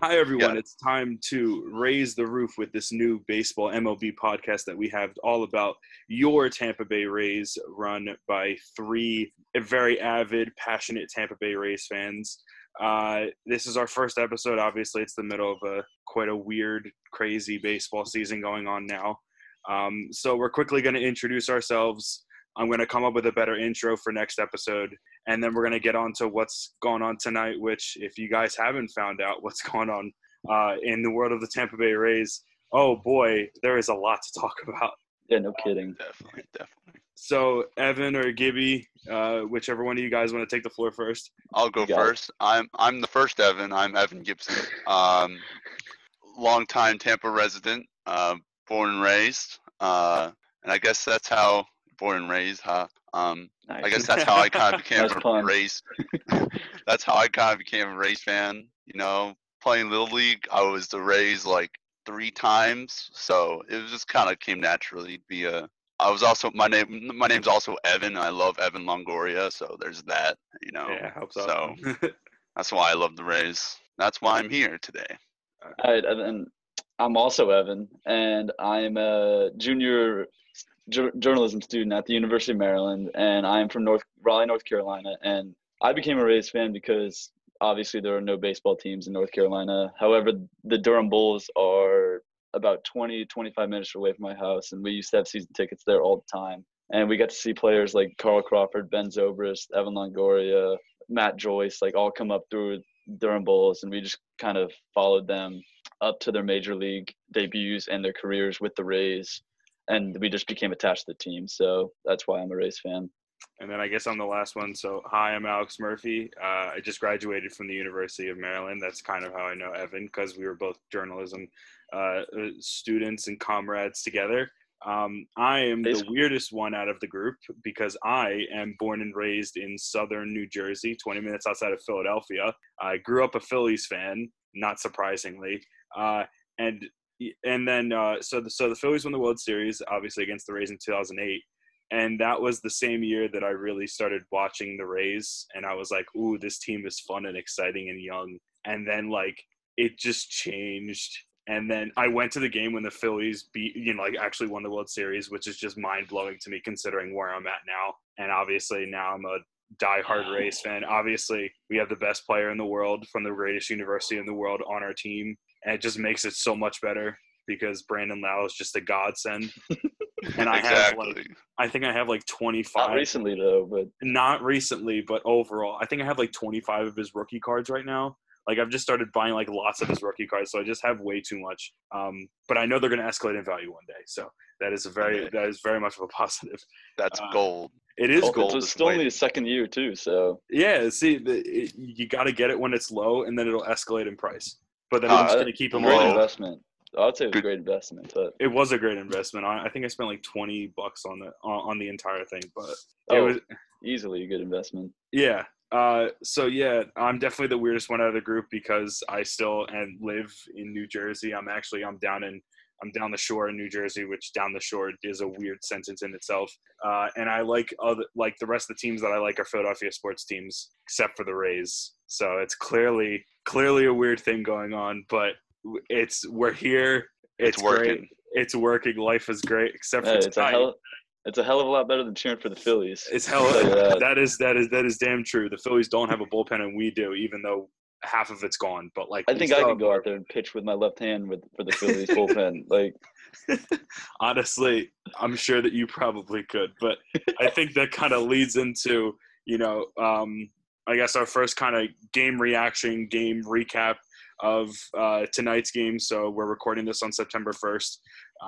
Hi, everyone. Yeah. It's time to raise the roof with this new baseball MLB podcast that we have all about your Tampa Bay Rays, run by three very avid, passionate Tampa Bay Rays fans. Uh, this is our first episode. Obviously, it's the middle of a quite a weird, crazy baseball season going on now. Um, so, we're quickly going to introduce ourselves. I'm going to come up with a better intro for next episode, and then we're going to get on to what's going on tonight. Which, if you guys haven't found out what's going on uh, in the world of the Tampa Bay Rays, oh boy, there is a lot to talk about. Yeah, no kidding. Definitely, definitely. So, Evan or Gibby, uh, whichever one of you guys want to take the floor first. I'll go You got it. first. I'm I'm the first Evan. I'm Evan Gibson. Um, longtime Tampa resident, uh, born and raised. Uh, and I guess that's how born and raised, huh? Um, Nice. I guess that's how I kind of became a pun. Rays. that's how I kind of became a Rays fan. You know, playing little league, I was the Rays like three times, so it was just kind of came naturally to be a. I was also my name. My name's also Evan. I love Evan Longoria, so there's that. You know, yeah, helps out. so that's why I love the Rays. That's why I'm here today. All right, and then I'm also Evan, and I'm a junior jour- journalism student at the University of Maryland, and I'm from North Raleigh, North Carolina. And I became a Rays fan because obviously there are no baseball teams in North Carolina. However, the Durham Bulls are about 20, 25 minutes away from my house, and we used to have season tickets there all the time. And we got to see players like Carl Crawford, Ben Zobrist, Evan Longoria, Matt Joyce, like all come up through Durham Bulls, and we just kind of followed them up to their major league debuts and their careers with the Rays, and we just became attached to the team. So that's why I'm a race fan. And then I guess I'm the last one. So, hi, I'm Alex Murphy. Uh, I just graduated from the University of Maryland. That's kind of how I know Evan because we were both journalism uh, uh, students and comrades together. Um, I am the weirdest one out of the group because I am born and raised in southern New Jersey, 20 minutes outside of Philadelphia. I grew up a Phillies fan, not surprisingly. Uh, and and then uh, so the, so the Phillies won the World Series, obviously against the Rays in 2008 and that was the same year that I really started watching the Rays, and I was like, "Ooh, this team is fun and exciting and young." And then like it just changed, and then I went to the game when the Phillies beat, you know, like actually won the World Series, which is just mind blowing to me considering where I'm at now. And obviously now I'm a diehard Rays fan. Obviously, we have the best player in the world from the greatest university in the world on our team, and it just makes it so much better because Brandon Lowe is just a godsend. And I have, like. I think I have like Not 25 recently though, but not recently, but overall, I think I have like 25 of his rookie cards right now. Like I've just started buying like lots of his rookie cards, so I just have way too much. Um, but I know they're going to escalate in value one day, so that is a very Okay. that is very much of a positive. That's uh, gold. It is Oh, gold. It's still only the second year too, so Yeah, see, the, it, you got to get it when it's low, and then it'll escalate in price. But then Uh, I'm just going to keep them great low. investment. I would say it was a great investment, but It was a great investment. I, I think I spent like 20 bucks on the on, on the entire thing, but it Oh. was easily a good investment. Yeah. Uh, so yeah, I'm definitely the weirdest one out of the group because I still and live in New Jersey. I'm actually I'm down in I'm down the shore in New Jersey, which down the shore is a weird sentence in itself. Uh, and I like other like the rest of the teams that I like are Philadelphia sports teams, except for the Rays. So it's clearly clearly a weird thing going on, but it's we're here. It's, It's working. great. It's working. Life is great, except for Hey, it's a tonight. hell it's a hell of a lot better than cheering for the Phillies. It's hell. I'll tell you that. that is that is that is damn true. The Phillies don't have a bullpen, and we do, even though half of it's gone. But like, I think I could go out there and pitch with my left hand with for the Phillies bullpen. Like Honestly, I'm sure that you probably could, but I think that kind of leads into you know, um, I guess our first kind of game reaction, game recap of uh, tonight's game. So we're recording this on September 1st.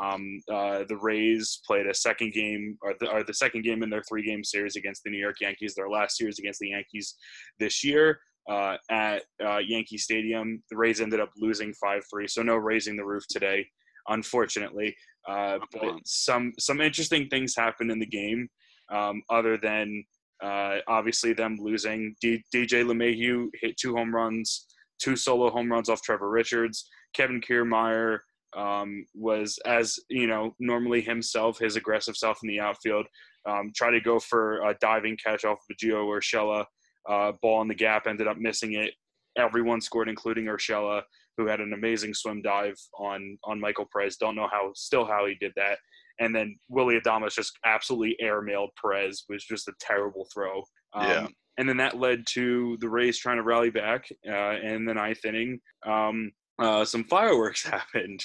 Um, uh, the Rays played a second game, or the, or the second game in their three-game series against the New York Yankees. Their last series against the Yankees this year uh, at uh, Yankee Stadium. The Rays ended up losing 5-3, so no raising the roof today, unfortunately. Uh, but some some interesting things happened in the game, um, other than uh, obviously them losing. D- DJ LeMahieu hit two home runs, two solo home runs off Trevor Richards. Kevin Kiermaier um, was as you know normally himself, his aggressive self in the outfield. Um, try to go for a diving catch off of Gio Urshela. Uh, ball in the gap ended up missing it. Everyone scored, including Urshela, who had an amazing swim dive on on Michael Perez. Don't know how, still how he did that. And then Willie Adames just absolutely airmailed Perez, was just a terrible throw. Um, Yeah. And then that led to the Rays trying to rally back. Uh, in the ninth inning, um, uh, some fireworks happened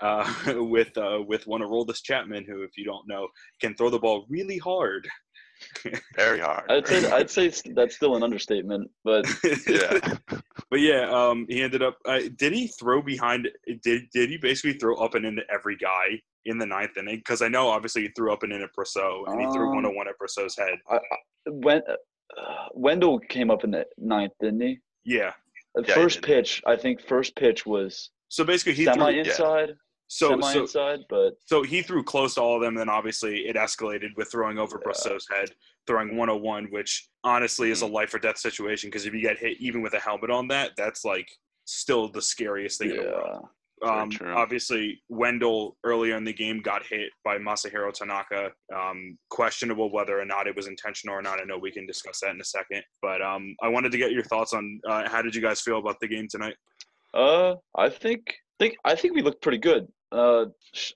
uh, with uh, with one Aroldis Chapman, who, if you don't know, can throw the ball really hard. Very hard. I'd say I'd say that's still an understatement, but yeah. But yeah, um, he ended up. Uh, did he throw behind? Did did he basically throw up and into every guy in the ninth inning? Because I know obviously he threw up and in at Brosseau, and he threw Um, one on one at Brosseau's head. when uh, Wendle came up in the ninth, didn't he? Yeah. The Yeah, first did. pitch, I think first pitch was So basically, he semi threw. inside, So semi so inside, but so he threw close to all of them. And then obviously it escalated with throwing over Yeah. Brosseau's head, throwing 101, which honestly is a Mhm. life or death situation. Because if you get hit even with a helmet on that, that's like still the scariest thing in the world. yeah, Um, obviously, Wendle earlier in the game got hit by Masahiro Tanaka. Um, questionable whether or not it was intentional or not. I know we can discuss that in a second. But um, I wanted to get your thoughts on uh, how did you guys feel about the game tonight? Uh, I think think I think we looked pretty good. Uh,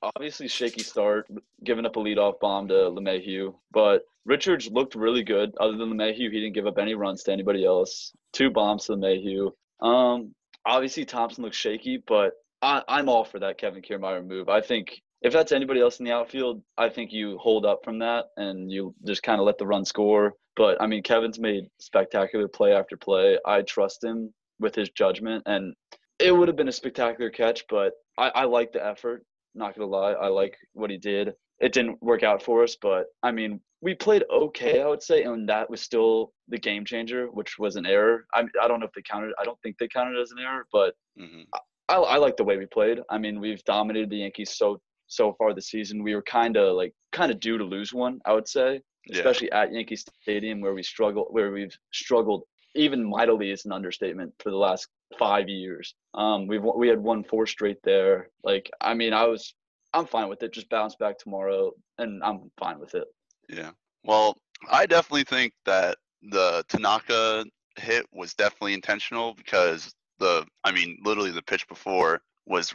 obviously shaky start, giving up a leadoff bomb to LeMahieu, but Richards looked really good. Other than LeMahieu, he didn't give up any runs to anybody else. Two bombs to LeMahieu. Um, obviously Thompson looks shaky, but I, I'm all for that Kevin Kiermaier move. I think if that's anybody else in the outfield, I think you hold up from that and you just kind of let the run score. But I mean, Kevin's made spectacular play after play. I trust him with his judgment, and it would have been a spectacular catch, but I, I like the effort. Not gonna lie, I like what he did. It didn't work out for us, but I mean, we played okay, I would say, and that was still the game changer, which was an error. I I don't know if they counted. I don't think they counted it as an error, but hmm I, I like the way we played. I mean, we've dominated the Yankees so so far this season. We were kind of like kind of due to lose one, I would say, Yeah. especially at Yankee Stadium where we struggle, where we've struggled even mightily is an understatement for the last five years. Um, we've we had won four straight there. Like, I mean, I was I'm fine with it. Just bounce back tomorrow, and I'm fine with it. Yeah. Well, I definitely think that the Tanaka hit was definitely intentional because the I mean, literally the pitch before was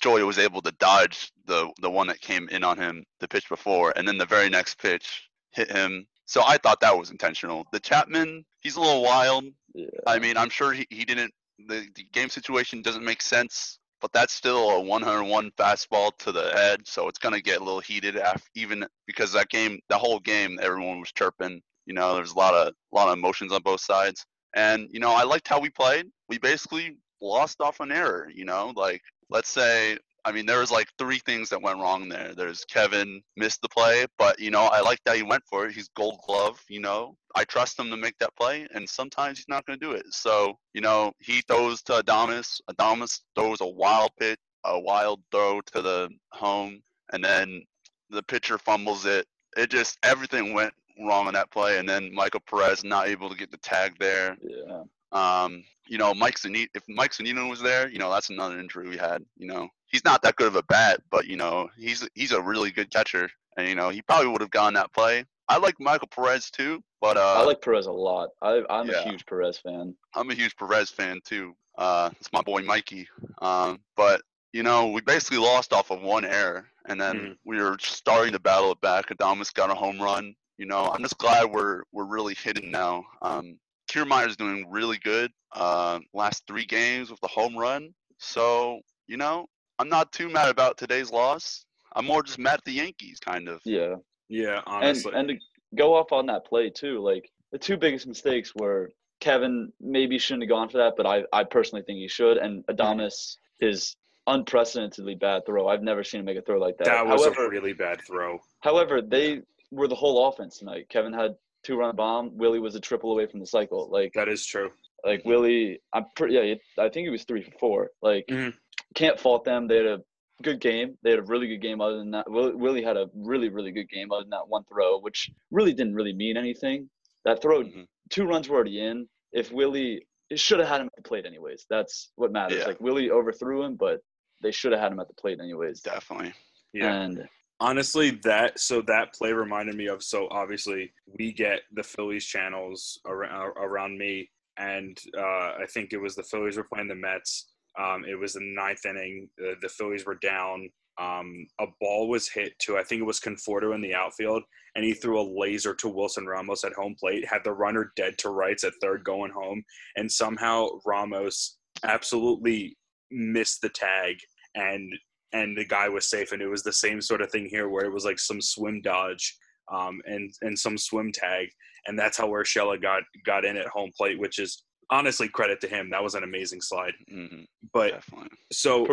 Joey was able to dodge the the one that came in on him the pitch before, and then the very next pitch hit him. So I thought that was intentional. The Chapman, he's a little wild. Yeah. I mean, I'm sure he, he didn't. The, the game situation doesn't make sense, but that's still a 101 fastball to the head, so it's gonna get a little heated after, even because that game, the whole game, everyone was chirping. You know, there's a lot of lot of emotions on both sides, and you know, I liked how we played. We basically lost off an error. You know, like let's say. I mean, there was like three things that went wrong there. There's Kevin missed the play, but you know, I like that he went for it. He's gold glove, you know. I trust him to make that play, and sometimes he's not going to do it. So, you know, he throws to Adames. Adames throws a wild pitch, a wild throw to the home, and then the pitcher fumbles it. It just everything went wrong on that play, and then Michael Perez not able to get the tag there. Yeah. Um, you know, Mike Zunino, if Mike Zunino was there, you know, that's another injury we had. You know, he's not that good of a bat, but you know, he's he's a really good catcher, and you know, he probably would have gone that play. I like Michael Perez too, but uh, I like Perez a lot. I, I'm yeah. a huge Perez fan. I'm a huge Perez fan too. Uh, it's my boy Mikey. Um, but you know, we basically lost off of one error, and then Mhm. we were starting to battle it back. Adames got a home run. You know, I'm just glad we're we're really hitting now. Um, Kiermaier's doing really good. Uh, last three games with the home run. So you know, I'm not too mad about today's loss. I'm more just mad at the Yankees, kind of. Yeah. Yeah, and honestly. and and to go off on that play too, like the two biggest mistakes were Kevin maybe shouldn't have gone for that, but I, I personally think he should, and Adames his unprecedentedly bad throw. I've never seen him make a throw like that. that was however, a really bad throw. however, they were the whole offense tonight. Kevin had two run bomb. Willie was a triple away from the cycle. Like That is true. like Willie, I'm pretty yeah. I think he was three for four. Like Mhm. Can't fault them. They had a good game. They had a really good game. Other than that, Willie had a really really good game. Other than that one throw, which really didn't really mean anything. That throw, Mhm. two runs were already in. If Willie, it should have had him at the plate anyways. That's what matters. Yeah. Like Willie overthrew him, but they should have had him at the plate anyways. Definitely. Yeah. And Honestly, that so that play reminded me of so obviously we get the Phillies channels around around me, and uh, I think it was the Phillies were playing the Mets. Um, it was the ninth inning. The, the Phillies were down. Um, a ball was hit to I think it was Conforto in the outfield, and he threw a laser to Wilson Ramos at home plate. Had the runner dead to rights at third going home, and somehow Ramos absolutely missed the tag and and the guy was safe. And it was the same sort of thing here, where it was like some swim dodge um, and and some swim tag, and that's how Urshela got got in at home plate, which is honestly credit to him. That was an amazing slide. hmm But Definitely. so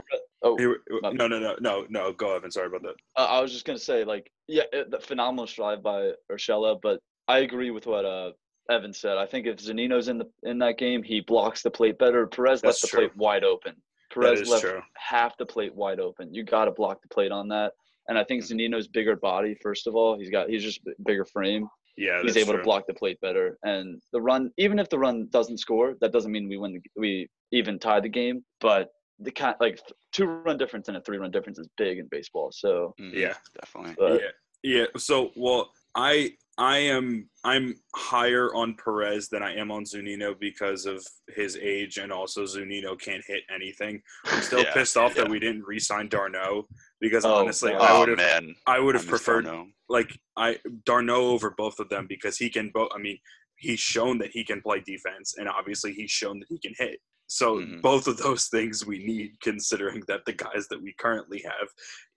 oh, here- no no no no no go Evan. Sorry about that. Uh, I was just gonna say, like, yeah, it, the phenomenal stride by Urshela, but I agree with what uh Evan said. I think if Zunino's in the in that game, he blocks the plate better. Perez That's left the true. plate wide open. That Perez left true. half the plate wide open. You got to block the plate on that. And I think Zunino's bigger body. First of all, he's got he's just bigger frame. Yeah, he's able true. to block the plate better. And the run, even if the run doesn't score, that doesn't mean we win. The, we even tie the game. But the kind like two run difference and a three run difference is big in baseball. So, Mhm. Yeah. Definitely. but yeah, yeah. So, well, I I am I'm higher on Perez than I am on Zunino because of his age, and also Zunino can't hit anything. I'm still Yeah, pissed off yeah. that we didn't re-sign d'Arnaud because Oh, honestly. I Oh would have man. I would have preferred d'Arnaud. like I d'Arnaud over both of them because he can both. I mean, he's shown that he can play defense, and obviously he's shown that he can hit. So Mhm. both of those things we need, considering that the guys that we currently have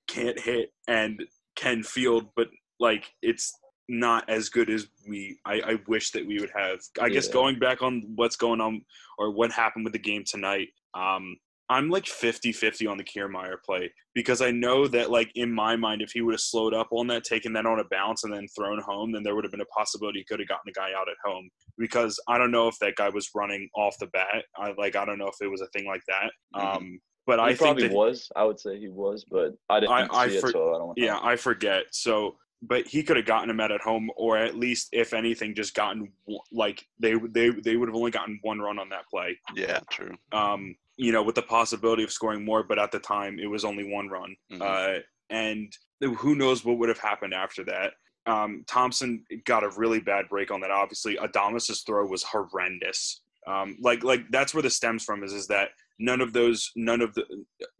can't hit and can field, but like it's not as good as we I, I wish that we would have. I guess going back on what's going on or what happened with the game tonight, um, I'm like 50-50 on the Kiermaier play because I know that like in my mind, if he would have slowed up on that, taken that on a bounce and then thrown home, then there would have been a possibility he could have gotten the guy out at home. Because I don't know if that guy was running off the bat. I like I don't know if it was a thing like that. Mhm. Um, but he I think probably that was. I would say he was, but I didn't I- I see for- it, so I don't. yeah, I forget. So, but he could have gotten him at at home, or at least, if anything, just gotten like they they they would have only gotten one run on that play. Yeah. True. Um, you know, with the possibility of scoring more, but at the time it was only one run. Mhm. Uh, and who knows what would have happened after that. Um, Thompson got a really bad break on that. Obviously, Adames's throw was horrendous. Um, like like that's where the stems from is is that none of those none of the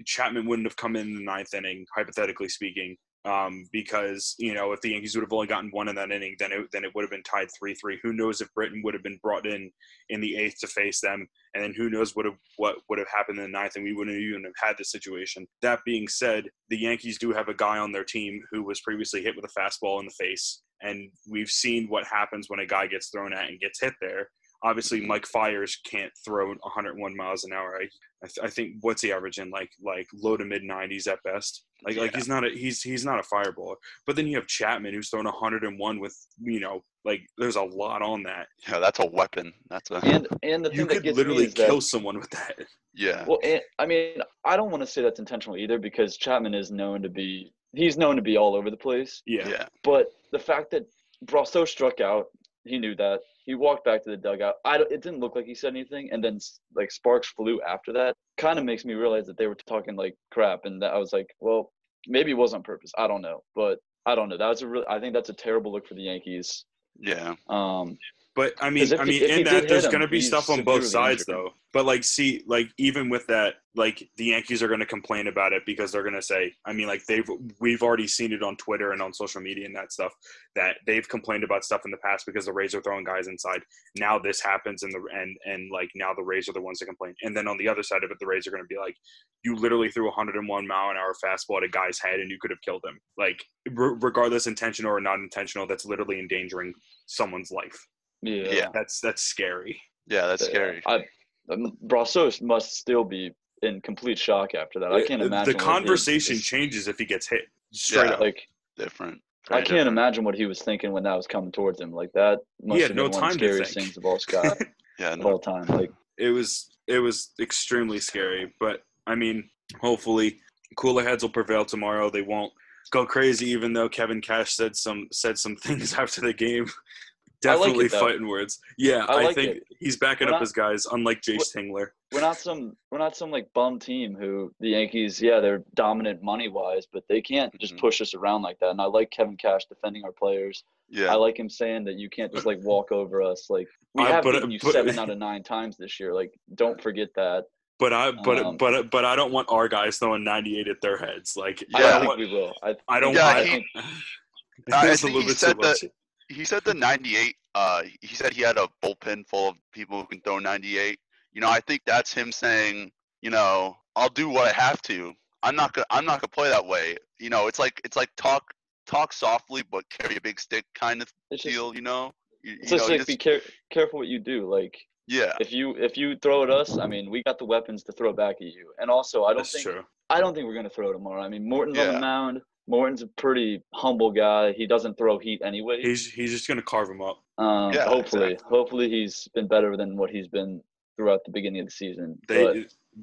Chapman wouldn't have come in the ninth inning, hypothetically speaking, um, because you know if the Yankees would have only gotten one in that inning, then it then it would have been tied three three. Who knows if Britton would have been brought in in the eighth to face them, and then who knows what have, what would have happened in the ninth, and we wouldn't even have had this situation. That being said, the Yankees do have a guy on their team who was previously hit with a fastball in the face, and we've seen what happens when a guy gets thrown at and gets hit there. Obviously. Mike Fiers can't throw 101 miles an hour. I, I, th- I think what's he averaging like like low to mid 90s at best. Like like he's not a he's he's not a fireballer. But then you have Chapman who's thrown 101 with you know like there's a lot on that. Yeah. That's a weapon. That's a. And and the thing You that could gets literally me is that kill someone with that. yeah. Well, and, I mean, I don't want to say that's intentional either because Chapman is known to be he's known to be all over the place. Yeah. Yeah. But the fact that Brosseau struck out, he knew that. He walked back to the dugout. I it didn't look like he said anything, and then like sparks flew after that. Kind of makes me realize that they were talking like crap, and that I was like, well, maybe it was on purpose. I don't know, but I don't know. That was a real. I think that's a terrible look for the Yankees. Yeah. Um, But I mean, I mean, in that there's going to be stuff on both sides, injured. though. But like, see, like even with that, like the Yankees are going to complain about it because they're going to say, I mean, like they've we've already seen it on Twitter and on social media and that stuff that they've complained about stuff in the past because the Rays are throwing guys inside. Now this happens, and the and and like now the Rays are the ones that complain. And then on the other side of it, the Rays are going to be like, you literally threw a 101 mile an hour fastball at a guy's head and you could have killed him. Like r- regardless intentional or not intentional, that's literally endangering someone's life. Yeah. Yeah. That's that's scary. Yeah. That's Yeah, scary. I, um, Brosseau must still be in complete shock after that. I can't imagine. The what conversation this- changes if he gets hit. Straight Yeah. up. Like Different. I can't different. imagine what he was thinking when that was coming towards him. Like that must He had have no been one of time the to scariest things of all Scott Yeah. of No. all time. Like it was it was extremely scary. But I mean, hopefully, cooler heads will prevail tomorrow. They won't go crazy, even though Kevin Cash said some said some things after the game. Definitely though. fighting words. Yeah, I I, think it. he's backing We're up not- his guys, unlike Jayce Tingler. we're not some we're not some like bum team who the Yankees, yeah, they're dominant money wise, but they can't just Mhm. push us around like that. And I like Kevin Cash defending our players. Yeah. I like him saying that you can't just like walk over us. Like we I- have but- beaten you but- seven out of nine times this year. Like don't forget that. But I, but Um, but but I don't want our guys throwing 98 at their heads. Like I Yeah. don't I think don't we will. I, I don't Yeah, want. he- It's I a think little he bit too said much. He said the 98 uh he said he had a bullpen full of people who can throw 98 you know i think that's him saying you know i'll do what i have to i'm not gonna i'm not gonna play that way you know it's like it's like talk talk softly but carry a big stick kind of it's just, deal you know you, it's you just know, like you be care- careful what you do. Like yeah if you if you throw at us, I mean we got the weapons to throw back at you. And also I don't That's think true. I don't think we're gonna throw tomorrow. I mean Morton's on the mound. Morton's a pretty humble guy. He doesn't throw heat anyway. He's he's just gonna carve him up. Um, Yeah, hopefully, exactly. hopefully he's been better than what he's been throughout the beginning of the season. They but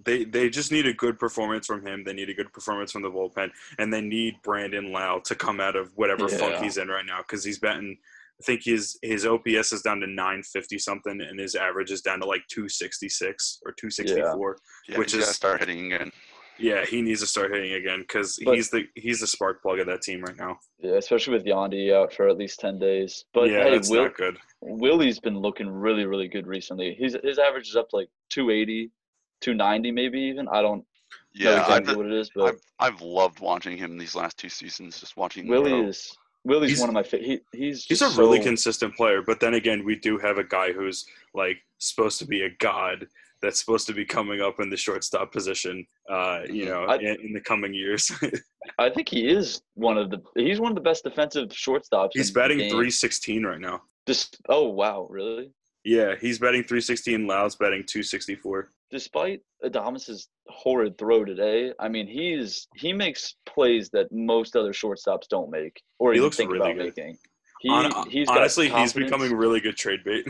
they they just need a good performance from him. They need a good performance from the bullpen, and they need Brandon Lowe to come out of whatever funk he's in right now because he's batting. I think his his OPS is down to 950 something, and his average is down to like 266 or 264. yeah which he's gotta is- start hitting again Yeah, he needs to start hitting again because he's the he's the spark plug of that team right now. yeah, especially with Yandy out for at least ten days. But yeah, hey, that's Will, not good. Willie's been looking really, really good recently. His his average is up to like 280, 290 maybe even. I don't know yeah exactly I've, what it is, but I've, I've loved watching him these last two seasons just watching Willie is Willie's He's- one of my fa- he he's He's a just really consistent player, but then again, we do have a guy who's like supposed to be a god that's supposed to be coming up in the shortstop position. Uh, you Mhm. know, I- in, in the coming years, I think he is one of the he's one of the best defensive shortstops. he's batting game. 316 right now. Just oh wow, really? Yeah, he's batting 316. Lowe's batting 264. despite Adames's horrid throw today, I mean he's he makes plays that most other shortstops don't make or He even looks think really about good. making. He, Hon- he's honestly, he's becoming really good trade bait.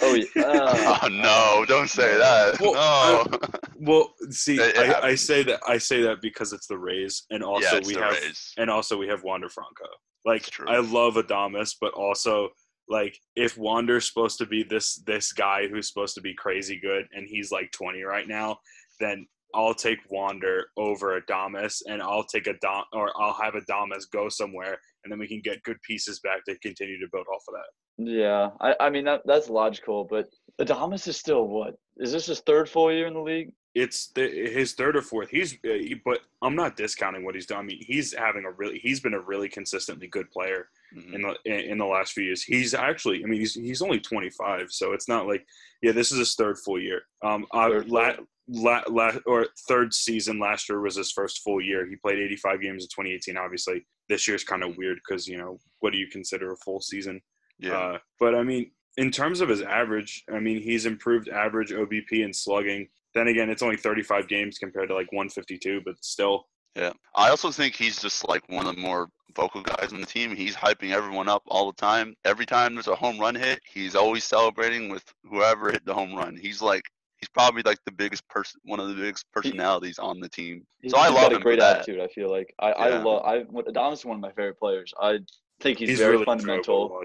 Oh yeah. uh, oh no don't say that Well, no well, see, It- it I, I say that I say that because it's the Rays, and also yeah we have Rays. and also we have Wander Franco. Like I love Adames, but also like if Wander's supposed to be this this guy who's supposed to be crazy good, and he's like 20 right now, then I'll take Wander over Adames, and I'll take a Adam or I'll have Adames go somewhere, and then we can get good pieces back to continue to build off of that. yeah, I, I mean that that's logical, but Adames is still what? Is this his third full year in the league? It's the, his third or fourth. He's, uh, but I'm not discounting what he's done. I mean, he's having a really, he's been a really consistently good player. Mhm. in the in, the last few years. He's actually, I mean, he's he's only 25, so it's not like, yeah, this is his third full year. Um, Third la, full. La, la, or third season last year was his first full year. He played 85 games in 2018. Obviously, this year's kind of weird because you know what do you consider a full season? yeah Uh, but I mean, in terms of his average, I mean, he's improved average OBP and slugging. Then again, it's only 35 games compared to like 152, but still, Yeah. I also think he's just like one of the more vocal guys on the team. He's hyping everyone up all the time. Every time there's a home run hit, he's always celebrating with whoever hit the home run. He's like he's probably like the biggest person one of the biggest personalities on the team. He's, So I he's love got him a for great that. attitude. I feel like I I love I Adames is one of my favorite players. I think he's, he's, very really fundamental.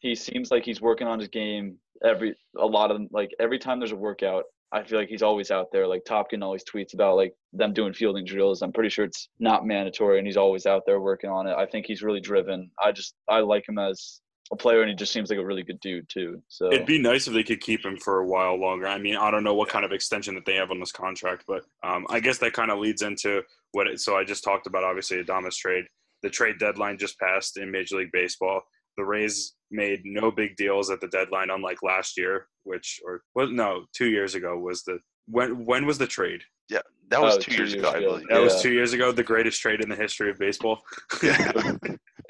he seems like he's working on his game every a lot of like every time there's a workout i feel like he's always out there like topkin always tweets about like them doing fielding drills i'm pretty sure it's not mandatory and he's always out there working on it i think he's really driven i just i like him as a player and he just seems like a really good dude too so It'd be nice if they could keep him for a while longer. I mean, I don't know what kind of extension that they have on this contract, but um, I guess that kind of leads into what. It, so I just talked about obviously Adames trade. The trade deadline just passed in Major League Baseball. The Rays made no big deals at the deadline, unlike last year, which or well, no, two years ago was the when when was the trade? Yeah. That was Oh, two two years years ago, I believe. That was two years ago. The greatest trade in the history of baseball.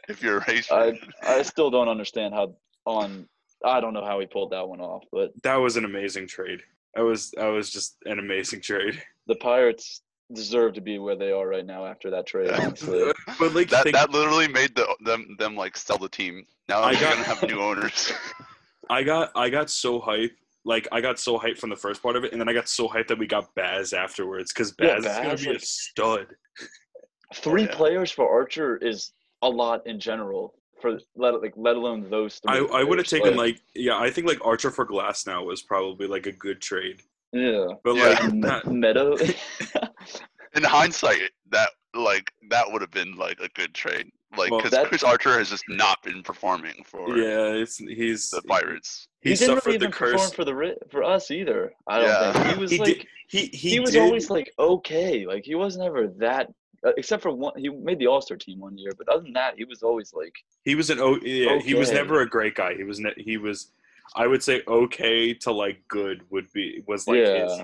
Yeah. if you're a race i fan. i still don't understand how on i don't know how he pulled that one off but that was an amazing trade. That was that was just an amazing trade. the pirates deserve to be where they are right now after that trade Yeah. honestly But like that think- that literally made the them them like sell the team. Now I they're got- gonna have new owners. I got I got so hyped. Like I got so hyped from the first part of it, and then I got so hyped that we got Baz afterwards because Yeah, Baz is gonna Baz, be a stud. three yeah. players for Archer is a lot in general. for let like let alone those three. I, I would have taken like yeah, I think like Archer for Glasnow was probably like a good trade. yeah. But Yeah. like Me- not- Meadow. In hindsight, that like that would have been like a good trade. Like because that- Chris Archer has just not been performing for yeah, it's he's the Pirates. he, he didn't suffered really the even perform curse. for the for us either. I don't Yeah. think he was He like did he he, he, was did, always like okay. Like he wasn't ever that. Uh, except for one, he made the All Star team one year, but other than that, he was always like he was an oh yeah, he was never a great guy. He was ne- he was I would say okay to like good would be was like his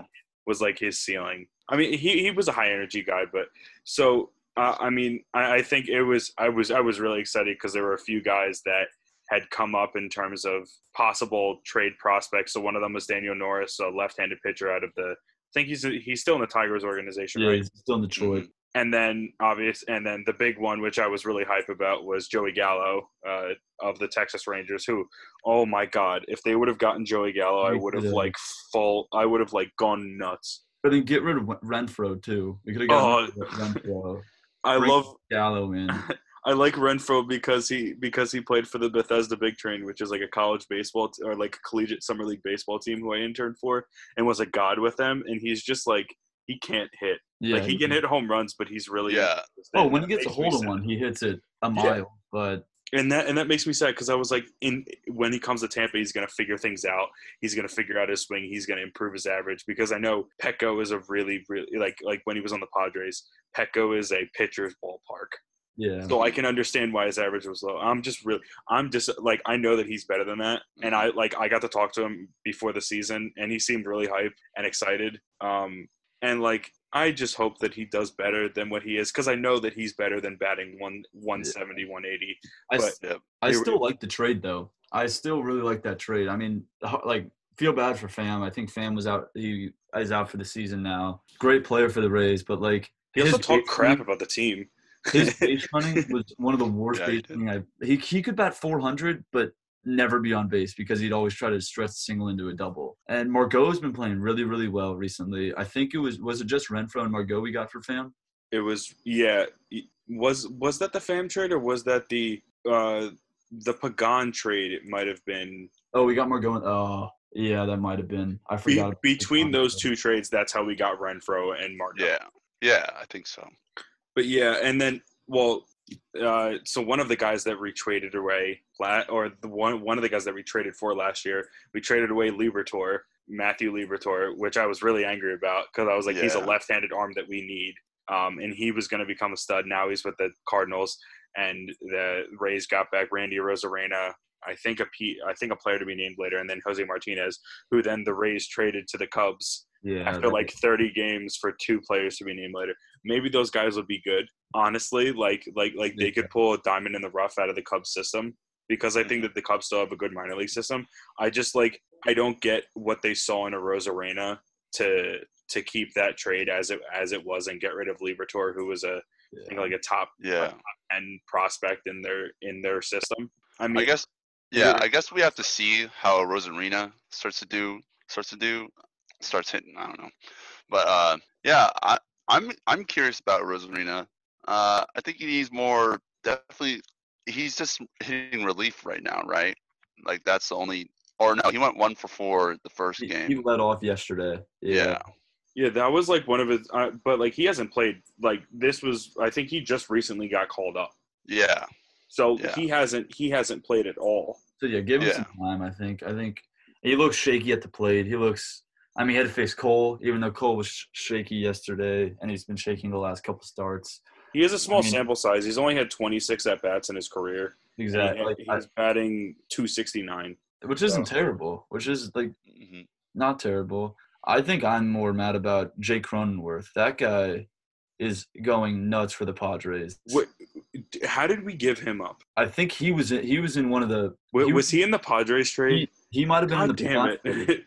was like his ceiling. I mean, he he was a high energy guy, but so uh, I mean, I, I think it was I was I was really excited because there were a few guys that had come up in terms of possible trade prospects. So one of them was Daniel Norris, a left-handed pitcher out of the. I think he's he's still in the Tigers organization, Yeah, right? he's still in Detroit. And then obvious, and then the big one, which I was really hype about, was Joey Gallo uh, of the Texas Rangers. Who, oh my God, if they would have gotten Joey Gallo, I would have like full, I would have like gone nuts. But then get rid of Renfroe too. We could have Oh. gotten Renfroe. I Bring love Gallo in. I like Renfroe because he because he played for the Bethesda Big Train, which is like a college baseball t- or like a collegiate summer league baseball team who I interned for, and was a god with them. And he's just like he can't hit. Yeah, like he can hit home runs, but he's really Yeah. Oh, when he gets a makes me hold of one, he hits it a mile. But and that and that makes me sad because I was like, in when he comes to Tampa, he's gonna figure things out. He's gonna figure out his swing. He's gonna improve his average because I know Petco is a really really like like when he was on the Padres, Petco is a pitcher's ballpark. yeah, So I can understand why his average was low. I'm just really, I'm just like, I know that he's better than that, and I like, I got to talk to him before the season, and he seemed really hype and excited. Um, and like, I just hope that he does better than what he is, because I know that he's better than batting one 170, 180. I, but- s- Yep. I Here we- still like the trade though. I still really like that trade. I mean, like feel bad for Pham. I think Pham was out. He is out for the season now. Great player for the Rays, but like He also talked crap running- about the team. His base running was one of the worst Yeah, base did. running I. He he could bat 400, but never be on base because he'd always try to stretch the single into a double. And Margot's been playing really really well recently. I think it was was it just Renfroe and Margot we got for Pham? It was, yeah, was was that the Pham trade or was that the uh the Pagan trade? It might have been Oh, we got Margot. and- Oh, yeah, that might have been. I Be, forgot. about the between those two trades. That's how we got Renfroe and Margot. Yeah. Yeah, I think so. But yeah, and then well, uh, so one of the guys that we traded away, or the one one of the guys that we traded for last year, we traded away Liberatore, Matthew Liberatore, which I was really angry about because I was like, he's a left-handed arm that we need, um, and he was going to become a stud. Now he's with the Cardinals, and the Rays got back Randy Arozarena. I think a P, I think a player to be named later, and then Jose Martinez, who then the Rays traded to the Cubs Yeah, after like 30 games for two players to be named later. Maybe those guys would be good. Honestly, like like like they could pull a diamond in the rough out of the Cubs system because I think that the Cubs still have a good minor league system. I just like I don't get what they saw in Arozarena to to keep that trade as it as it was and get rid of Liberatore, who was a I think like a top Yeah. end prospect in their in their system. I mean, I guess yeah, I guess we have to see how Arozarena starts to do starts to do starts hitting. I don't know. But uh yeah, I I'm I'm curious about Arozarena. Uh I think he needs more definitely he's just hitting relief right now, right? Like that's the only or no, he went one for four the first he, game. he let off yesterday. yeah. Yeah, that was like one of his, uh, but like he hasn't played. Like this was, I think he just recently got called up, Yeah. so Yeah. he hasn't he hasn't played at all. So yeah, give him Yeah. some time. I think. I think he looks shaky at the plate. He looks. I mean, he had to face Cole, even though Cole was sh- shaky yesterday, and he's been shaking the last couple starts. He has a small I mean- sample size. He's only had 26 at bats in his career. Exactly. he- Like, I- he's batting 269. which isn't terrible. Which is like hmm not terrible. I think I'm more mad about Jake Cronenworth. That guy is going nuts for the Padres. What? How did we give him up? I think he was in, he was in one of the. Wa- he was he in the Padres trade? He, he might have been God in the. damn Pagan it!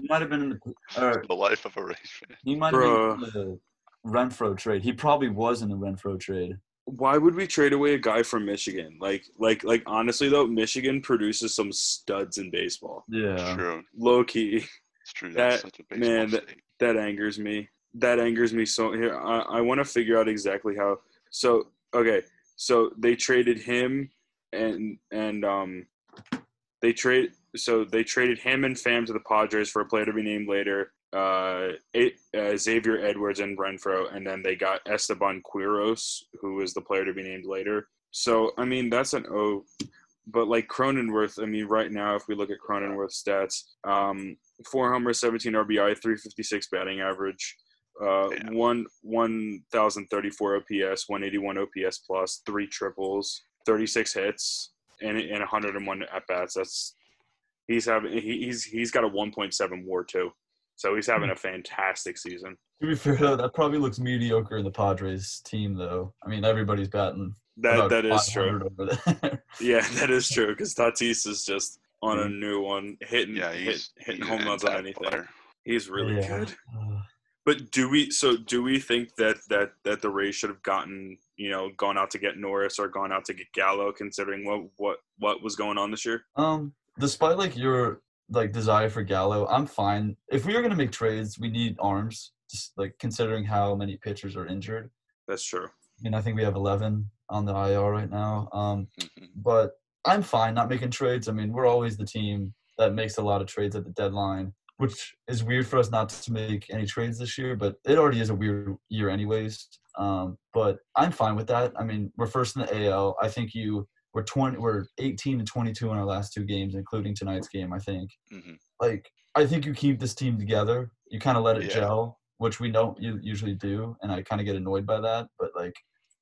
He might have been in the. Or The life of a race fan. he might have been in the Renfroe trade. He probably was in the Renfroe trade. Why would we trade away a guy from Michigan? Like, like, like. Honestly, though, Michigan produces some studs in baseball. Yeah. True. Low key. It's true. That- That's such a man, that- state. that angers me. That angers me so. Here, I, I want to figure out exactly how. So, okay, so they traded him and and um, they trade. So they traded him and Pham to the Padres for a player to be named later. Uh, it, uh, Xavier Edwards and Renfroe, and then they got Esteban Quiros, who was the player to be named later. So I mean, that's an O. But like Cronenworth, I mean, right now, if we look at Cronenworth stats, um, four homers, 17 RBI, 356 batting average, uh, Yeah. one 1,034 OPS, 181 OPS plus, three triples, 36 hits, and and 101 at bats. That's he's having he, he's he's got a 1.7 WAR too, so he's having a fantastic season. To be fair, though, that probably looks mediocre in the Padres team, though. I mean, everybody's batting. That that is true. Over there. Yeah, that is true because Tatis is just on a new one, hitting Yeah, hit, hitting he's home runs on anything. player. He's really Yeah. good. Uh, But do we? So do we think that that that the Rays should have gotten you know gone out to get Norris or gone out to get Gallo, considering what what what was going on this year? Um, despite like your like desire for Gallo, I'm fine. If we are gonna make trades, we need arms. Just like considering how many pitchers are injured. That's true. I mean, I think we have 11 on the IR right now. Um, Mhm. but I'm fine not making trades. I mean, we're always the team that makes a lot of trades at the deadline, which is weird for us not to make any trades this year. But it already is a weird year, anyways. Um, but I'm fine with that. I mean, we're first in the AL. I think you we're 20, we're 18 and 22 in our last two games, including tonight's game. I think. Mhm. Like, I think you keep this team together. You kind of let it Yeah. gel, which we don't usually do, and I kind of get annoyed by that. But like,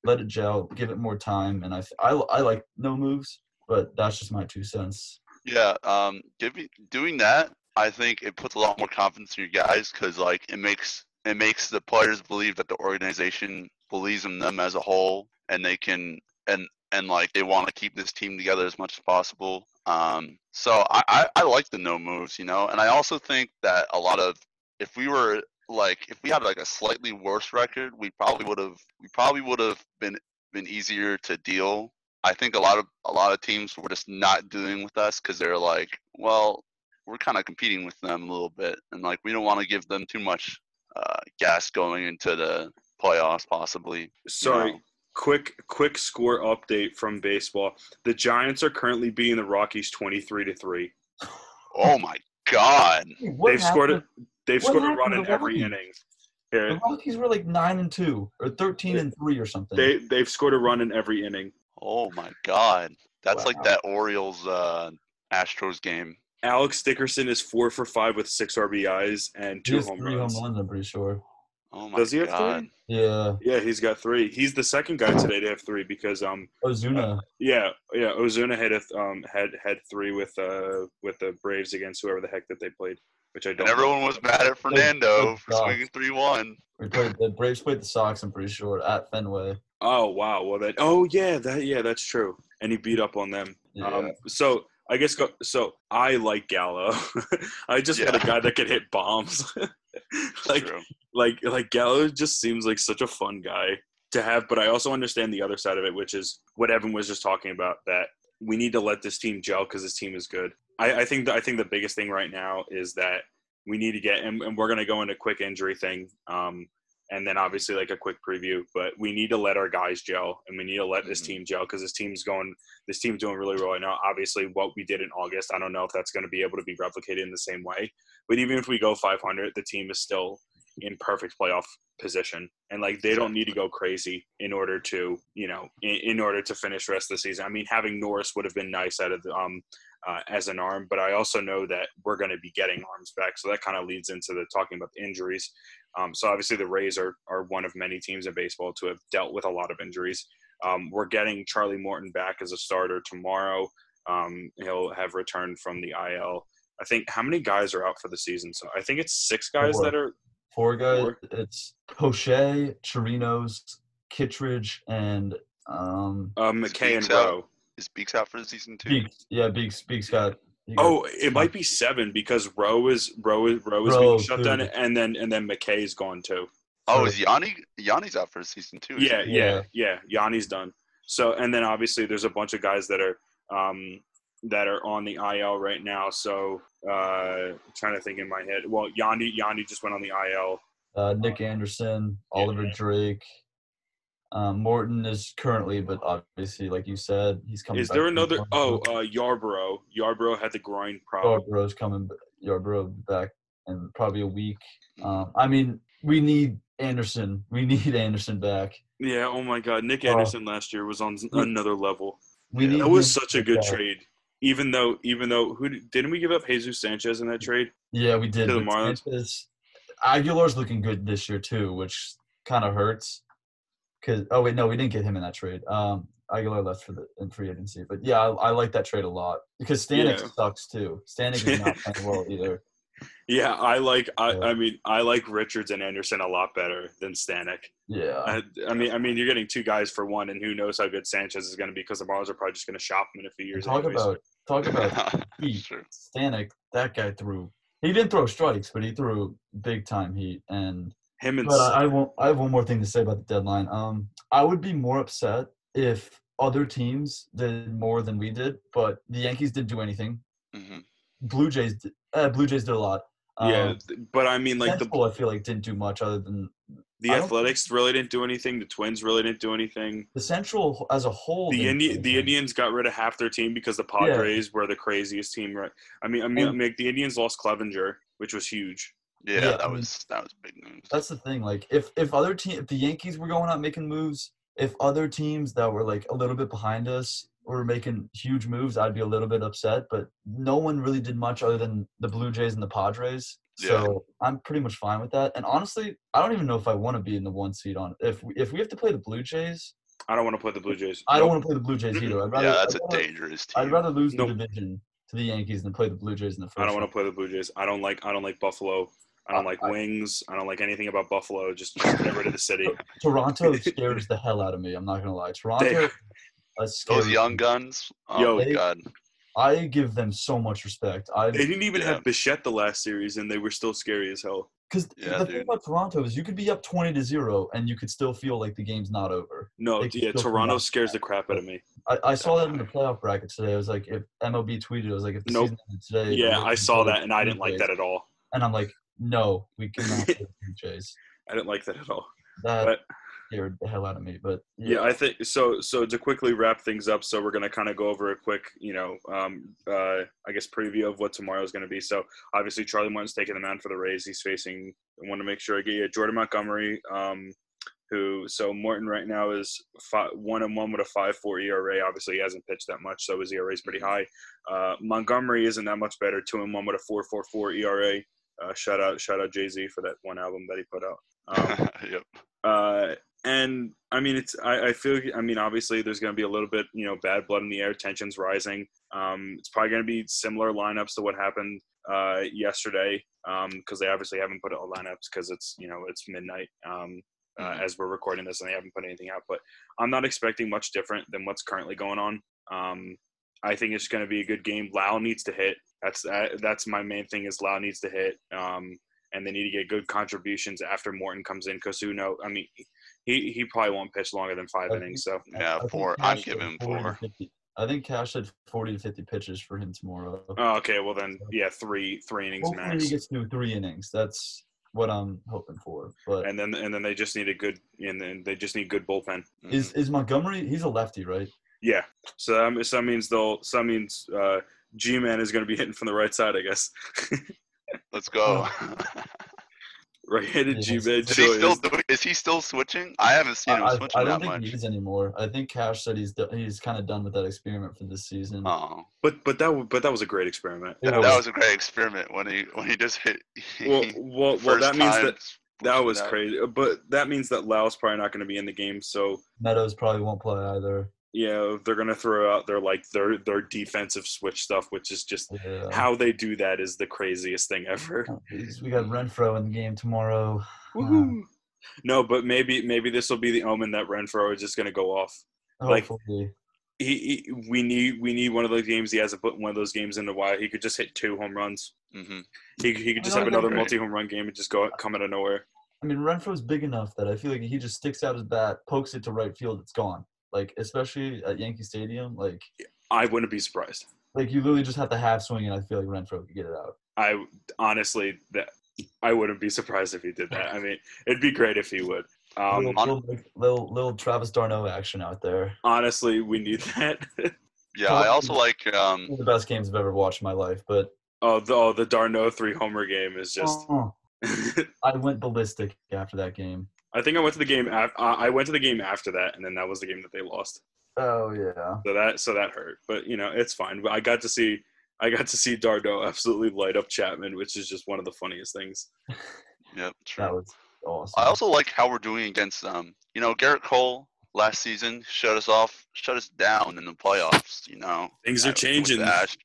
let it gel, give it more time, and I th- I, I like no moves, but that's just my two cents. Yeah, um, giving doing that, I think it puts a lot more confidence in your guys because like it makes it makes the players believe that the organization believes in them as a whole, and they can and and like they want to keep this team together as much as possible. Um, so I, I I like the no moves, you know, and I also think that a lot of if we were like if we had like a slightly worse record, we probably would have we probably would have been been easier to deal I think a lot of a lot of teams were just not doing with us because they're like, well, we're kind of competing with them a little bit, and like we don't want to give them too much uh, gas going into the playoffs, possibly. Sorry. know. Quick quick score update from baseball. The Giants are currently beating the Rockies twenty three to three. Oh my God! They've scored it. They've what scored a run in every inning. Here, The Rockies were like nine and two or thirteen and three or something. they they've scored a run in every inning. Oh my God! That's like that Orioles uh, Astros game. Alex Dickerson is four for five with six RBIs and he two has home three runs. home runs. I'm pretty sure. Oh my Does he have God! three? Yeah, Yeah, he's got three. He's the second guy today to have three because um Ozuna. yeah yeah Ozuna had a, th- um had had three with uh with the Braves against whoever the heck that they played, which I don't. And know. everyone was mad at Fernando for sucks. swinging three one. The Braves played the Sox. I'm pretty sure at Fenway. Oh wow, well that oh yeah that yeah that's true, and he beat up on them. Yeah. Um, so I guess go. So I like Gallo. I just got a guy that can hit bombs. like True. like like Gallo just seems like such a fun guy to have. But I also understand the other side of it, which is what Evan was just talking about. That we need to let this team gel because this team is good. I, I think that I think the biggest thing right now is that we need to get and, and we're going to go into quick injury thing. Um, and then obviously like a quick preview, but we need to let our guys gel and we need to let this Mhm. team gel because this team's going, this team's doing really well right now. Obviously, what we did in August, I don't know if that's going to be able to be replicated in the same way. But even if we go 500, the team is still in perfect playoff position, and like they don't need to go crazy in order to, you know, in, in order to finish rest of the season. I mean, having Norris would have been nice out of the, um uh, as an arm, but I also know that we're going to be getting arms back, so that kind of leads into the talking about the injuries. Um, so obviously the Rays are are one of many teams in baseball to have dealt with a lot of injuries. Um, we're getting Charlie Morton back as a starter tomorrow. Um, he'll have returned from the IL. I think how many guys are out for the season? So I think it's six guys Four. that are. Four guys. Four. It's Poche, Chirinos, Kittredge, and um. Uh, McKay and Beeks out? Rowe. Is Beeks out for the season too? Beeks. Yeah, Beeks. Beeks got. He got- Oh, it might be seven because Rowe is Rowe is Rowe is Rowe, being shut down, and then and then McKay's gone too. Oh, is Yandy? Yandy's out for the season too. isn't Yeah, yeah, yeah. Yandy's done. So and then obviously there's a bunch of guys that are um, that are on the IL right now. So uh, trying to think in my head. Well, Yandy Yandy just went on the IL. uh, Nick Anderson, Oliver Yeah. Drake. Um, Morton is currently, but obviously, like you said, he's coming. Is there another? Oh, uh, Yarbrough. Yarbrough had the groin problem. Yarbrough's coming. Yarbrough back in probably a week. Um, I mean, we need Anderson. We need Anderson back. Yeah. Oh my God, Nick Uh, Anderson last year was on another level. We Yeah, need That was such a good back. trade. Even though, even though, who did- didn't we give up Jesus Sanchez in that trade? Yeah, we did. to the Marlins. Sanchez- Aguilar's looking good this year too, which kind of hurts. Cause oh wait, no, we didn't get him in that trade. Um, Aguilar left for the in free agency, but yeah, I, I like that trade a lot because Stanek Yeah. sucks too. Stanek is not playing well either. Yeah, I like. I, Yeah. I mean, I like Richards and Anderson a lot better than Stanek. Yeah, I, I mean, I mean, you're getting two guys for one, and who knows how good Sanchez is going to be because the Marlins are probably just going to shop him in a few And years. talk anyways. about talk about heat. Sure. Stanek, that guy threw. He didn't throw strikes, but he threw big time heat. And him and but I, won't. I have one more thing to say about the deadline. Um, I would be more upset if other teams did more than we did, but the Yankees didn't do anything. hmm Blue Jays, did, uh, Blue Jays did a lot. yeah, Um, th- but I mean, like the Central, I feel like didn't do much other than the Athletics really didn't do anything. The Twins really didn't do anything. the Central as a whole. The Indi- the. Indians got rid of half their team because the Padres were the craziest team. Right? I mean, I mean, I And- mean, the Indians lost Clevinger, which was huge. Yeah, Yeah, I that mean, was that was big news. That's the thing. Like, if if other team, if the Yankees were going out making moves, if other teams that were like a little bit behind us were making huge moves, I'd be a little bit upset. But no one really did much other than the Blue Jays and the Padres. So I'm pretty much fine with that. And honestly, I don't even know if I want to be in the one seed on. If we, if we have to play the Blue Jays, I don't want to play the Blue Jays. I don't Nope. want to play the Blue Jays either. I'd rather, yeah, that's I'd a rather, dangerous team. I'd rather lose Nope. the division to the Yankees than play the Blue Jays in the first. I don't want to play the Blue Jays. I don't like. I don't like Buffalo. I don't like I- wings. I don't like anything about Buffalo. Just, just get rid of the city. Toronto scares the hell out of me. I'm not gonna lie. Toronto. They- uh, Those young me. guns. Oh Yo. They- god. I give them so much respect. I They didn't even Yeah. have Bichette the last series, and they were still scary as hell. because Yeah, the thing about Toronto is you could be up twenty to zero and you could still feel like the game's not over. No, They yeah, still come Toronto back. scares the crap out of me. I, I saw that in the playoff bracket today. I was like, if MLB tweeted, it was like, if the Nope. season ended today. Yeah, I saw that, and I didn't like Blue that at all. And I'm like, no, we cannot play the Blue Jays. I didn't like that at all. That But- scared the hell out of me. But Yeah, I think so. So to quickly wrap things up, so we're gonna kind of go over a quick, you know, um, uh, I guess preview of what tomorrow is gonna be. So obviously Charlie Morton's taking the mound for the Rays. He's facing. I want to make sure I get you Jordan Montgomery, um, who. So Morton right now is five, one and one with a five four ERA. Obviously he hasn't pitched that much, so his ERA is pretty high. Uh, Montgomery isn't that much better, two and one with a four four four ERA. Uh, shout out, shout out Jay Z for that one album that he put out. Um, yep. uh, and I mean, it's I, I feel I mean, obviously there's going to be a little bit you know bad blood in the air, tensions rising. Um, it's probably going to be similar lineups to what happened uh, yesterday because they obviously haven't put out lineups because it's you know it's midnight um, uh, Mhm. as we're recording this and they haven't put anything out. But I'm not expecting much different than what's currently going on. Um, I think it's going to be a good game. Lowe needs to hit. That's that, that's my main thing is Lowe needs to hit. Um, and they need to get good contributions after Morton comes in because who know? I mean, he he probably won't pitch longer than five I innings. So Yeah, I think four. I'm Cash said giving 40 to four. 50 I think Cash said 40 to 50 pitches for him tomorrow. oh, okay, well then yeah, three three innings Hopefully max. he gets to three innings. That's what I'm hoping for. But and then and then they just need a good and then they just need good bullpen. is is Montgomery? He's a lefty, right? Yeah, so that, means- so that means they'll so that means uh, G Man is going to be hitting from the right side, I guess. Let's go. Right-handed G Man. is he still doing? Is he still switching? I haven't seen him I, I, switching I don't that think much. he is anymore. I think Cash said he's do- he's kind of done with that experiment for this season. Oh, But but that but that was a great experiment. It that, was. that was a great experiment when he when he just hit. Well, well, well first that means that that was it out. crazy. But that means that Lowe's probably not going to be in the game. So Meadows probably won't play either. Yeah, they're going to throw out their like their their defensive switch stuff, which is just Yeah. how they do that is the craziest thing ever. We got Renfroe in the game tomorrow. Woohoo. No, but maybe maybe this will be the omen that Renfroe is just going to go off. Like- Hopefully. He, he we need we need one of those games. He hasn't put one of those games in a while. He could just hit two home runs. Mhm. He he could just Oh, have another great. multi home run game and just go come out of nowhere. I mean, Renfroe's big enough that I feel like he just sticks out his bat, pokes it to right field, it's gone. Like especially at Yankee Stadium, like I wouldn't be surprised. like you literally just have to half swing, and I feel like Renfroe could get it out. I honestly that I wouldn't be surprised if he did that. I mean, it'd be great if he would. Um, little, little, little, little Travis d'Arnaud action out there. honestly, we need that. Yeah, I also like um One of the best games I've ever watched in my life, but oh, the, oh, the d'Arnaud three homer game is just. oh, I went ballistic after that game. I think I went to the game. Af- uh, I went to the game after that, and then that was the game that they lost. Oh yeah. So that so that hurt, but you know it's fine. I got to see I got to see d'Arnaud absolutely light up Chapman, which is just one of the funniest things. yep, true. That was awesome. I also like how we're doing against um you know Gerrit Cole last season shut us off shut us down in the playoffs. You know Things are changing. Ash.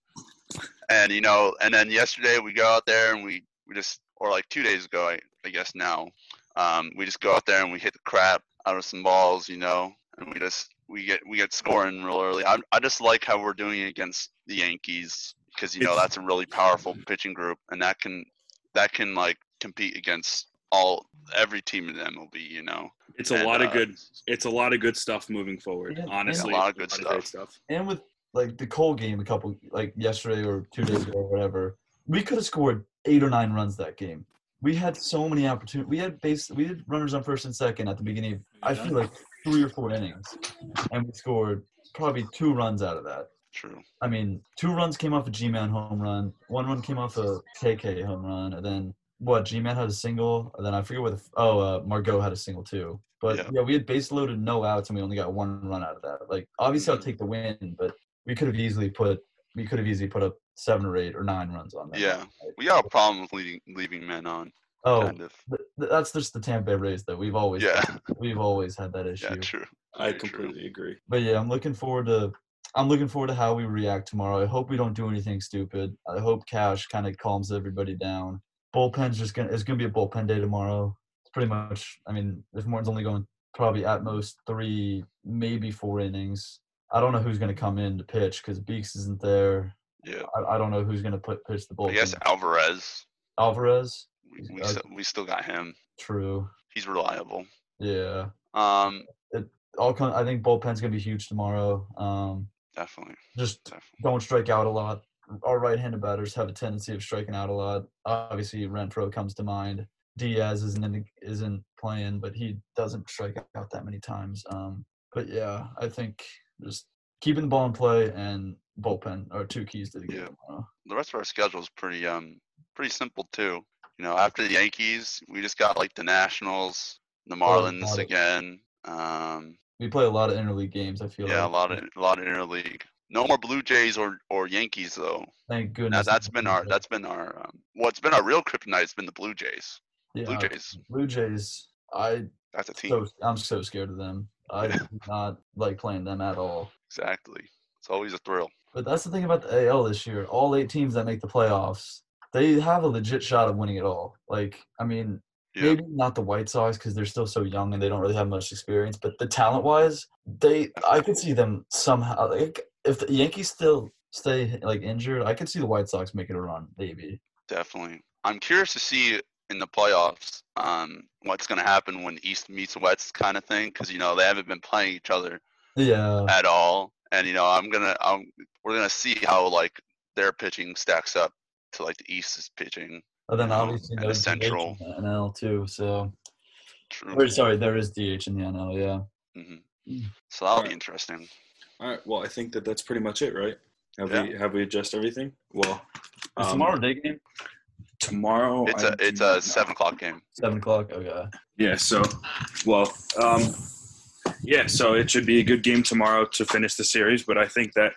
And you know, and then yesterday we go out there and we we just or like two days ago I, I guess now um we just go out there and we hit the crap out of some balls. You know, and we just we get we get scoring real early. I I just like how we're doing it against the Yankees because you know It's- that's a really powerful pitching group and that can that can like compete against all every team in the MLB. You know. It's a And, lot of uh, good. It's a lot of good stuff moving forward. Yeah, and a honestly, lot of good great stuff. and with like the Cole game a couple like yesterday or two days ago or whatever, we could have scored eight or nine runs that game. We had so many opportunities. We had base. We had runners on first and second at the beginning. Of, I feel like three or four innings, and we scored probably two runs out of that. True. I mean, two runs came off a G-Man home run. One run came off a KK home run, and then what? G-Man had a single, and then I forget what. The, oh, uh, Margot had a single too. But Yeah. yeah. we had base loaded, no outs, and we only got one run out of that. Like, obviously, I'll take the win, but we could have easily put we could have easily put up seven or eight or nine runs on that. Yeah. We got a problem with leaving leaving men on. Oh, Kind of. th- th- that's just the Tampa Bay Rays, though. We've always Yeah. we've always had that issue. Yeah. True. I Very true. completely agree. But yeah, I'm looking forward to I'm looking forward to how we react tomorrow. I hope we don't do anything stupid. I hope Cash kind of calms everybody down. Bullpen's just gonna it's gonna be a bullpen day tomorrow. It's pretty much I mean, if Morton's only going probably at most three, maybe four innings. I don't know who's gonna come in to pitch because Beeks isn't there. Yeah. I, I don't know who's gonna put pitch the I bullpen. guess Alvarez. Alvarez, We we, Uh, still, we still got him. true. He's reliable. Yeah. Um. It All come, I think bullpen's gonna be huge tomorrow. Um, Definitely. just Definitely. don't strike out a lot. Our right-handed batters have a tendency of striking out a lot. Obviously, Renfroe comes to mind. Diaz isn't in the, isn't playing, but he doesn't strike out that many times. Um, but yeah, I think just keeping the ball in play and bullpen are two keys to the game. Yeah. tomorrow. The rest of our schedule is pretty um pretty simple too. You know, after the Yankees, we just got like the Nationals, the Marlins again. Um. We play a lot of interleague games. I feel Yeah. A lot of a lot of interleague. No more Blue Jays or or Yankees though. Thank Now goodness. that's been our that's been our um, what's been our real kryptonite has been the Blue Jays. yeah, Blue Jays. Blue Jays. I That's a team. so I'm so scared of them. I do not like playing them at all. Exactly. It's always a thrill. But that's the thing about the AL this year. All eight teams that make the playoffs, they have a legit shot of winning it all. Like, I mean, Yeah. maybe not the White Sox because they're still so young and they don't really have much experience. But the talent-wise, they, I could see them somehow. Like, if the Yankees still stay like injured, I could see the White Sox making a run. Maybe. Definitely. I'm curious to see in the playoffs um, what's going to happen when East meets West kind of thing because you know they haven't been playing each other Yeah. at all, and you know I'm gonna I'm, we're gonna see how like their pitching stacks up to like the East's pitching. And then you know, obviously and the there's DH Central. in the NL too. So, True. or, sorry, there is DH in the NL. Yeah. hmm Mm. So that'll Alright. be interesting. All right. Well, I think that that's pretty much it, right? Have Yeah. we have we addressed everything? Well, Is um, tomorrow day game? Tomorrow. It's I a it's a seven o'clock game. Seven o'clock. Okay. Yeah. Yeah. So, well, um, yeah. So it should be a good game tomorrow to finish the series. But I think that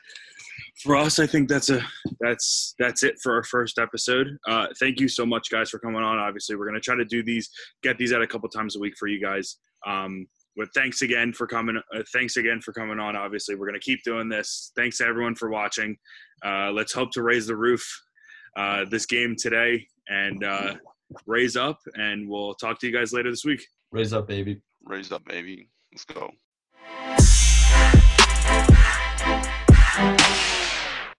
for us, I think that's a that's that's it for our first episode. Uh, thank you so much, guys, for coming on. Obviously, we're gonna try to do these, get these out a couple times a week for you guys. Um, but thanks again for coming. Uh, thanks again for coming on. Obviously, we're gonna keep doing this. Thanks to everyone for watching. Uh, let's hope to raise the roof uh, this game today and uh, raise up. And we'll talk to you guys later this week. Raise up, baby. Raise up, baby. Let's go.